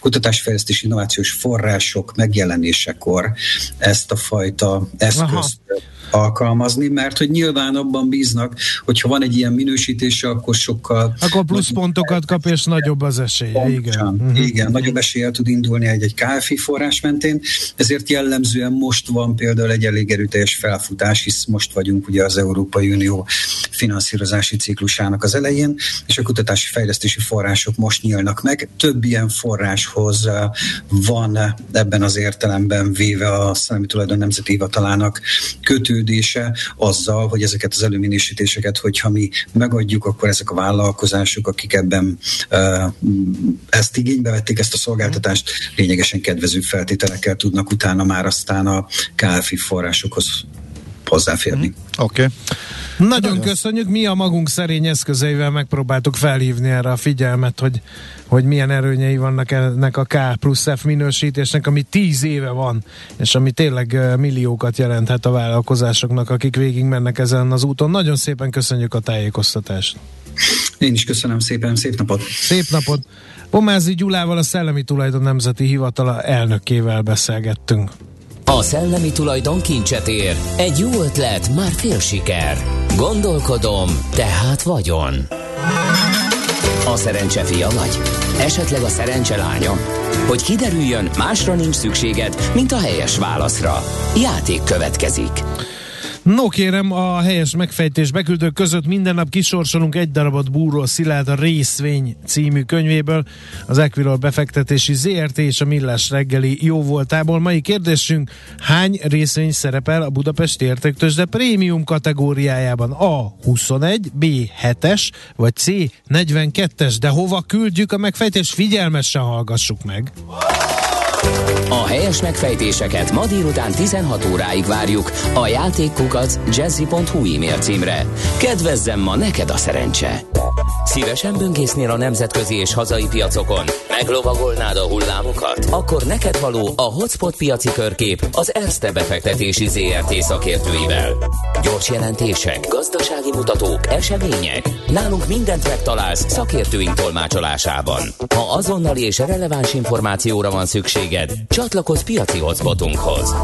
kutatásfejlesztés innovációs források megjelenésekor ezt a fajta eszközt Aha alkalmazni, mert hogy nyilván abban bíznak, hogyha van egy ilyen minősítése, akkor sokkal... Akkor pluszpontokat kap, és nagyobb az esély. Igen. Uh-huh. Igen, nagyobb eséllyel tud indulni egy-egy KFI forrás mentén, ezért jellemzően most van például egy elég erőteljes felfutás, hisz most vagyunk ugye az Európai Unió finanszírozási ciklusának az elején, és a kutatási fejlesztési források most nyílnak meg. Több ilyen forráshoz van ebben az értelemben véve a Szellemi Tulajdon Nemzeti Hivatalának kötő fejlődése azzal, hogy ezeket az előminősítéseket, hogyha mi megadjuk, akkor ezek a vállalkozások, akik ebben ezt igénybe vették, ezt a szolgáltatást, lényegesen kedvező feltételekkel tudnak utána már aztán a KFI forrásokhoz hozzáférni. Mm. Oké. Okay. Nagyon hát, köszönjük, mi a magunk szerény eszközeivel megpróbáltuk felhívni erre a figyelmet, hogy, hogy milyen erőnyei vannak ennek a K plusz F minősítésnek, ami tíz éve van, és ami tényleg milliókat jelenthet a vállalkozásoknak, akik végig mennek ezen az úton. Nagyon szépen köszönjük a tájékoztatást. Én is köszönöm szépen, szép napot! Szép napot! Pomázi Gyulával a Szellemi Tulajdon Nemzeti Hivatala elnökével beszélgettünk. A szellemi tulajdon kincset ér. Egy jó ötlet, már fél siker. Gondolkodom, tehát vagyon. A szerencse fia vagy? Esetleg a szerencse lánya? Hogy kiderüljön, másra nincs szükséged, mint a helyes válaszra. Játék következik. No kérem, a helyes megfejtés beküldők között minden nap kisorsolunk egy darabot Búró Szilárd a Részvény című könyvéből, az Equilor befektetési ZRT és a Millás reggeli jó voltából. Mai kérdésünk, hány részvény szerepel a Budapesti Értéktősde prémium kategóriájában? A 21, B 7-es, vagy C 42-es, de hova küldjük a megfejtést? Figyelmesen hallgassuk meg! A helyes megfejtéseket ma délután 16 óráig várjuk a játékkukac jazzy.hu e-mail címre. Kedvezzem ma neked a szerencse! Szívesen böngésznél a nemzetközi és hazai piacokon? Meglovagolnád a hullámokat? Akkor neked való a Hotspot piaci körkép az Erste befektetési ZRT szakértőivel. Gyors jelentések, gazdasági mutatók, események. Nálunk mindent megtalálsz szakértőink tolmácsolásában. Ha azonnali és releváns információra van szükséged, csatlakozz piaci hotspotunkhoz.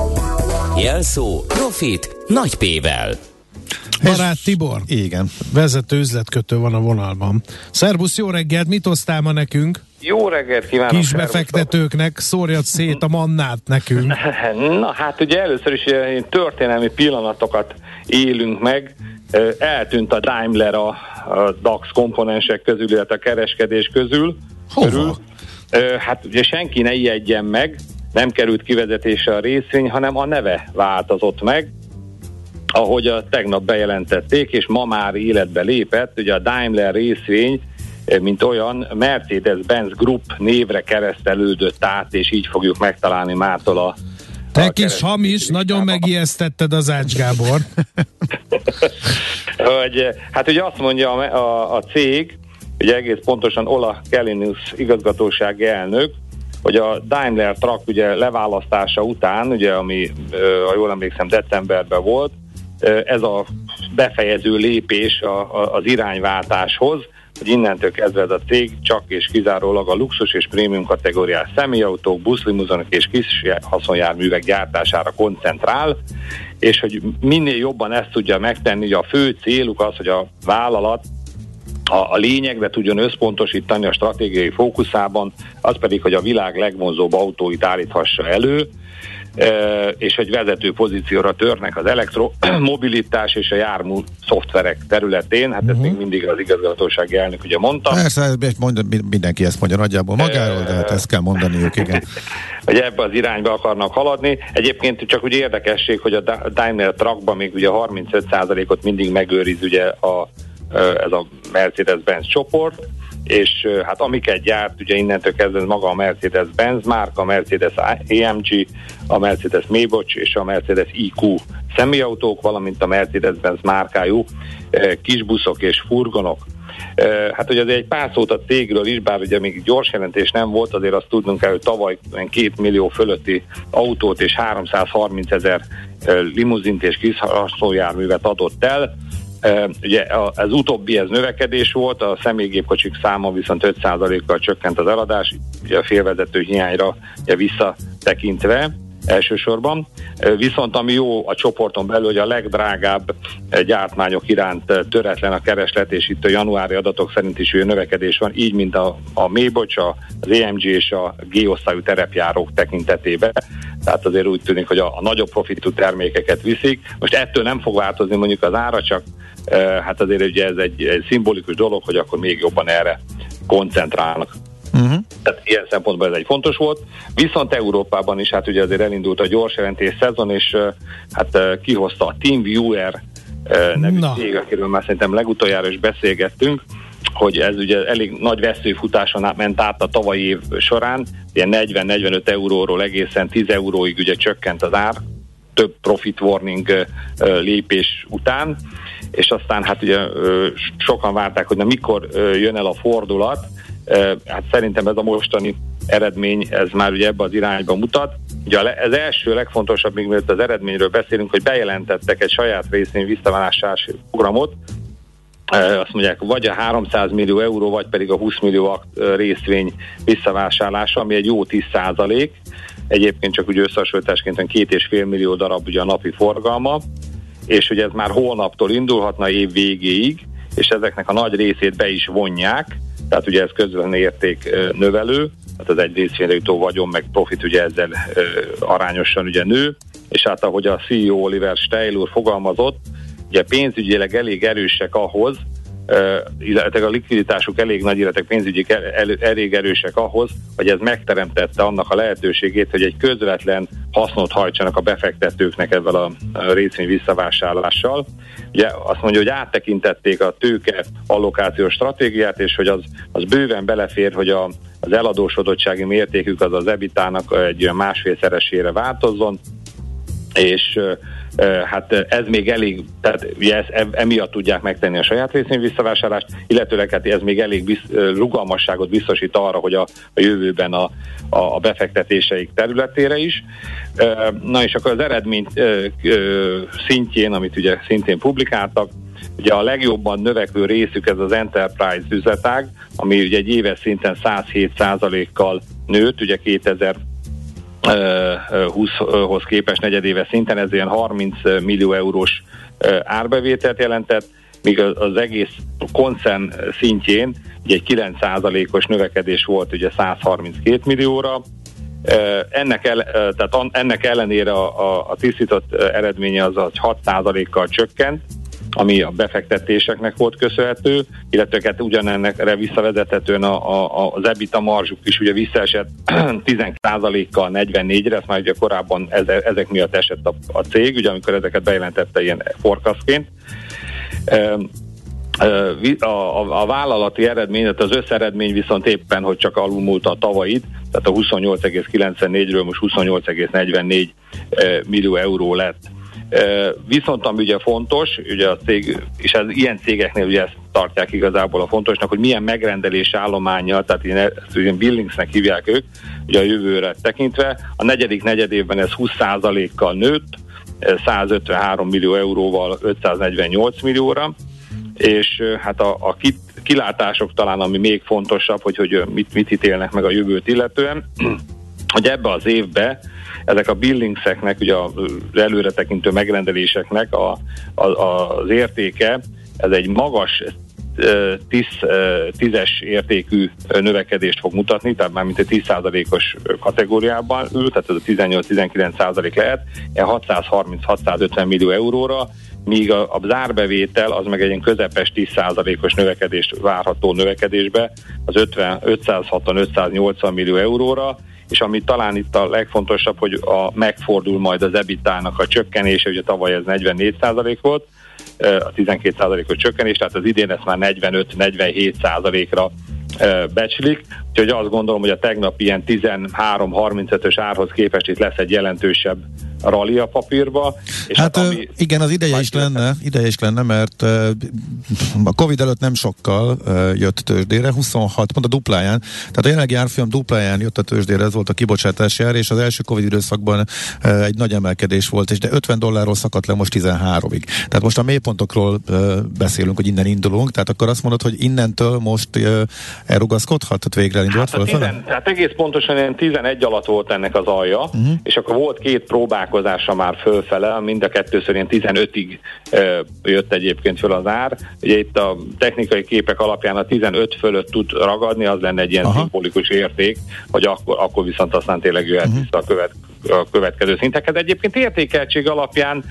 Jelszó Profit nagy P-vel. Barát Tibor. Igen. Vezető üzletkötő van a vonalban. Szerbusz, jó reggelt, mit osztál ma nekünk? Jó reggelt kívánok! Kis befektetőknek szórjad szét a mannát nekünk. Na hát ugye először is történelmi pillanatokat élünk meg. Eltűnt a Daimler a, a DAX komponensek közül, illetve a kereskedés közül. Hova? Körül. Hát ugye senki ne ijedjen meg, nem került kivezetésre a részvény, hanem a neve változott meg ahogy a tegnap bejelentették, és ma már életbe lépett, ugye a Daimler részvény, mint olyan Mercedes-Benz Group névre keresztelődött át, és így fogjuk megtalálni mától a te kis hamis, nagyon megijesztetted az Ács Gábor. hogy, hát ugye azt mondja a, a, a cég, ugye egész pontosan Ola Kellinus igazgatósági elnök, hogy a Daimler Truck ugye leválasztása után, ugye ami, ha jól emlékszem, decemberben volt, ez a befejező lépés a, a, az irányváltáshoz, hogy innentől kezdve ez a cég csak és kizárólag a luxus és prémium kategóriás személyautók, buszlimuzonok és kis haszonjárművek gyártására koncentrál, és hogy minél jobban ezt tudja megtenni, hogy a fő céluk az, hogy a vállalat a, a lényegre tudjon összpontosítani a stratégiai fókuszában, az pedig, hogy a világ legvonzóbb autóit állíthassa elő, és egy vezető pozícióra törnek az elektromobilitás és a jármű szoftverek területén. Hát uh-huh. ezt mhm. még mindig az igazgatósági elnök ugye mondta. Persze, mondja, mindenki ezt mondja nagyjából magáról, de hát ezt kell mondaniuk, igen. hogy ebbe az irányba akarnak haladni. Egyébként csak úgy érdekesség, hogy a Daimler Truckban még ugye 35%-ot mindig megőriz ugye a, ez a Mercedes-Benz csoport, és hát amiket gyárt, ugye innentől kezdve maga a Mercedes-Benz márka, a Mercedes AMG, a Mercedes Maybach és a Mercedes IQ személyautók, valamint a Mercedes-Benz márkájú kisbuszok és furgonok. Hát ugye egy pár szót a cégről is, bár ugye még gyors jelentés nem volt, azért azt tudnunk kell, hogy tavaly 2 millió fölötti autót és 330 ezer limuzint és kis adott el, Ugye az utóbbi ez növekedés volt, a személygépkocsik száma viszont 5%-kal csökkent az eladás, ugye a félvezető hiányra ugye visszatekintve elsősorban. Viszont ami jó a csoporton belül, hogy a legdrágább gyártmányok iránt töretlen a kereslet, és itt a januári adatok szerint is olyan növekedés van, így mint a, a Mébocs, az EMG és a G-osztályú terepjárók tekintetében. Tehát azért úgy tűnik, hogy a, a nagyobb profitú termékeket viszik. Most ettől nem fog változni mondjuk az ára, csak hát azért ugye ez egy, egy szimbolikus dolog, hogy akkor még jobban erre koncentrálnak. Uh-huh. Tehát ilyen szempontból ez egy fontos volt. Viszont Európában is hát ugye azért elindult a gyors jelentés szezon, és hát kihozta a TeamViewer nevű Na. cég, akiről már szerintem legutoljára is beszélgettünk, hogy ez ugye elég nagy veszőfutáson ment át a tavalyi év során, ilyen 40-45 euróról egészen 10 euróig ugye csökkent az ár, több profit warning lépés után, és aztán hát ugye sokan várták, hogy na mikor jön el a fordulat, hát szerintem ez a mostani eredmény, ez már ugye ebbe az irányba mutat. Ugye az első legfontosabb, még mielőtt az eredményről beszélünk, hogy bejelentettek egy saját részén visszaválásási programot, azt mondják, vagy a 300 millió euró, vagy pedig a 20 millió részvény visszavásárlása, ami egy jó 10 százalék. Egyébként csak úgy összehasonlításként két és fél millió darab ugye a napi forgalma és hogy ez már holnaptól indulhatna év végéig, és ezeknek a nagy részét be is vonják, tehát ugye ez közvetlen érték növelő, tehát az egy részvényre jutó vagyon, meg profit ugye ezzel arányosan ugye nő, és hát ahogy a CEO Oliver Steil úr fogalmazott, ugye pénzügyileg elég erősek ahhoz, illetve a likviditásuk elég nagy, illetve pénzügyi elég erősek ahhoz, hogy ez megteremtette annak a lehetőségét, hogy egy közvetlen hasznot hajtsanak a befektetőknek ezzel a részvény visszavásárlással. Ugye azt mondja, hogy áttekintették a tőke allokációs stratégiát, és hogy az, az bőven belefér, hogy a, az eladósodottsági mértékük az az ebitának egy olyan másfélszeresére változzon, és hát ez még elég, tehát ugye ez, emiatt tudják megtenni a saját részén visszavásárlást, illetőleg hát ez még elég biz, rugalmasságot biztosít arra, hogy a, a jövőben a, a, a befektetéseik területére is. Na és akkor az eredmény szintjén, amit ugye szintén publikáltak, Ugye a legjobban növekvő részük ez az Enterprise üzletág, ami ugye egy éves szinten 107%-kal nőtt, ugye 2000 20-hoz képest negyedéves szinten, ez ilyen 30 millió eurós árbevételt jelentett, míg az egész koncern szintjén ugye egy 9%-os növekedés volt ugye 132 millióra, ennek, el, tehát ennek ellenére a, a, a tisztított eredménye az, az 6%-kal csökkent, ami a befektetéseknek volt köszönhető, illetve hát ugyanennek visszavezethetően a, a, az EBITDA marzsuk is ugye visszaesett 10%-kal 44-re, ezt már ugye korábban ezek miatt esett a, a cég, ugye amikor ezeket bejelentette ilyen forecastként. A, a, a vállalati eredmény, az összeredmény viszont éppen, hogy csak alulmúlta a tavait, tehát a 28,94-ről most 28,44 millió euró lett Viszont ami ugye fontos, ugye a cég, és ez ilyen cégeknél ugye ezt tartják igazából a fontosnak, hogy milyen megrendelés állománya, tehát ilyen, ilyen billingsnek hívják ők, ugye a jövőre tekintve. A negyedik negyedévben ez 20%-kal nőtt, 153 millió euróval 548 millióra, és hát a, a kit, kilátások talán, ami még fontosabb, hogy, hogy mit, mit ítélnek meg a jövőt illetően, hogy ebbe az évbe ezek a billingseknek, ugye az előretekintő megrendeléseknek a, a, az értéke, ez egy magas tíz, tízes értékű növekedést fog mutatni, tehát már mint egy 10%-os kategóriában ül, tehát ez a 18-19% lehet, 630-650 millió euróra, míg a, a zárbevétel az meg egy ilyen közepes 10%-os növekedést várható növekedésbe, az 50, 560-580 millió euróra, és ami talán itt a legfontosabb, hogy a, megfordul majd az EBITDA-nak a csökkenése, ugye tavaly ez 44% volt, a 12%-os csökkenés, tehát az idén ezt már 45-47%-ra becslik, úgyhogy azt gondolom, hogy a tegnap ilyen 13-35-ös árhoz képest itt lesz egy jelentősebb rally a papírba. És hát, hát ami igen, az ideje is lenne, ideje is lenne, mert a Covid előtt nem sokkal jött tőzsdére, 26, pont a dupláján, tehát a jelenlegi árfolyam dupláján jött a tőzsdére, ez volt a kibocsátási ár, és az első Covid időszakban egy nagy emelkedés volt, és de 50 dollárról szakadt le most 13-ig. Tehát most a mélypontokról beszélünk, hogy innen indulunk, tehát akkor azt mondod, hogy innentől most elrugaszkodhat, tehát végre indult hát, fölfele? Tehát egész pontosan ilyen 11 alatt volt ennek az alja, uh-huh. és akkor volt két próbák várakozása már fölfele, mind a kettőször ilyen 15-ig jött egyébként föl az ár. Ugye itt a technikai képek alapján a 15 fölött tud ragadni, az lenne egy ilyen Aha. szimbolikus érték, hogy akkor, akkor viszont aztán tényleg jöhet uh-huh. vissza a követ, a következő szinteket. Egyébként értékeltség alapján,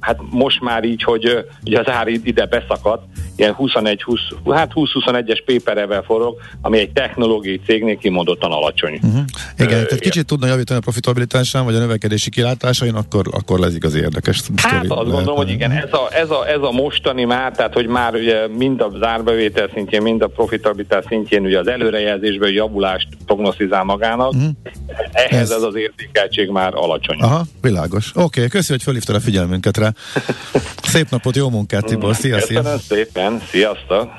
hát most már így, hogy ugye az ár ide beszakadt, ilyen 21 20, hát 20-21-es péperevel forog, ami egy technológiai cégnél kimondottan alacsony. Uh-huh. Igen, uh, tehát kicsit tudna javítani a profitabilitásán, vagy a növekedési kilátásain, akkor, akkor lesz az érdekes. Hát azt gondolom, hogy igen, ez a, ez, a, ez a mostani már, tehát hogy már ugye mind a zárbevétel szintjén, mind a profitabilitás szintjén ugye az előrejelzésből javulást prognosztizál magának, uh-huh. ehhez ez... ez az értékeltség már alacsony. Aha, világos. Oké, okay, köszönjük, hogy fölhívtad a figyelmünket rá. Szép napot, jó munkát, Tibor. Szia, szia. szépen, sziasztok.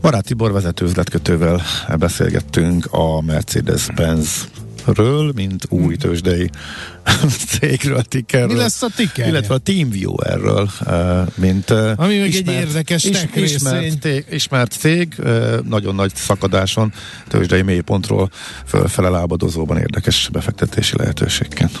Barát Tibor vezető üzletkötővel beszélgettünk a Mercedes-Benz ről, mint új mm. tőzsdei cégről, tickerről. Mi lesz a ticker? Illetve a TeamViewer-ről, mint Ami meg ismert, egy érdekes is, ismert, cég, ismert cég, nagyon nagy szakadáson, tőzsdei mélypontról fölfele lábadozóban érdekes befektetési lehetőségként.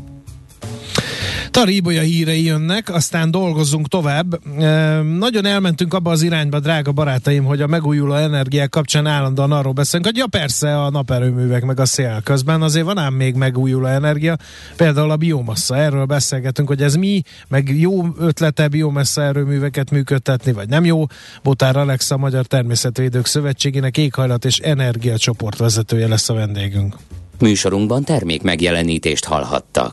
Taríbolya hírei jönnek, aztán dolgozzunk tovább. E, nagyon elmentünk abba az irányba, drága barátaim, hogy a megújuló energiák kapcsán állandóan arról beszélünk, hogy ja persze a naperőművek meg a szél közben azért van ám még megújuló energia, például a biomassa, erről beszélgetünk, hogy ez mi, meg jó ötlete biomassa erőműveket működtetni, vagy nem jó. Botár Alexa, Magyar Természetvédők Szövetségének éghajlat és energiacsoport vezetője lesz a vendégünk. Műsorunkban termék megjelenítést hallhattak.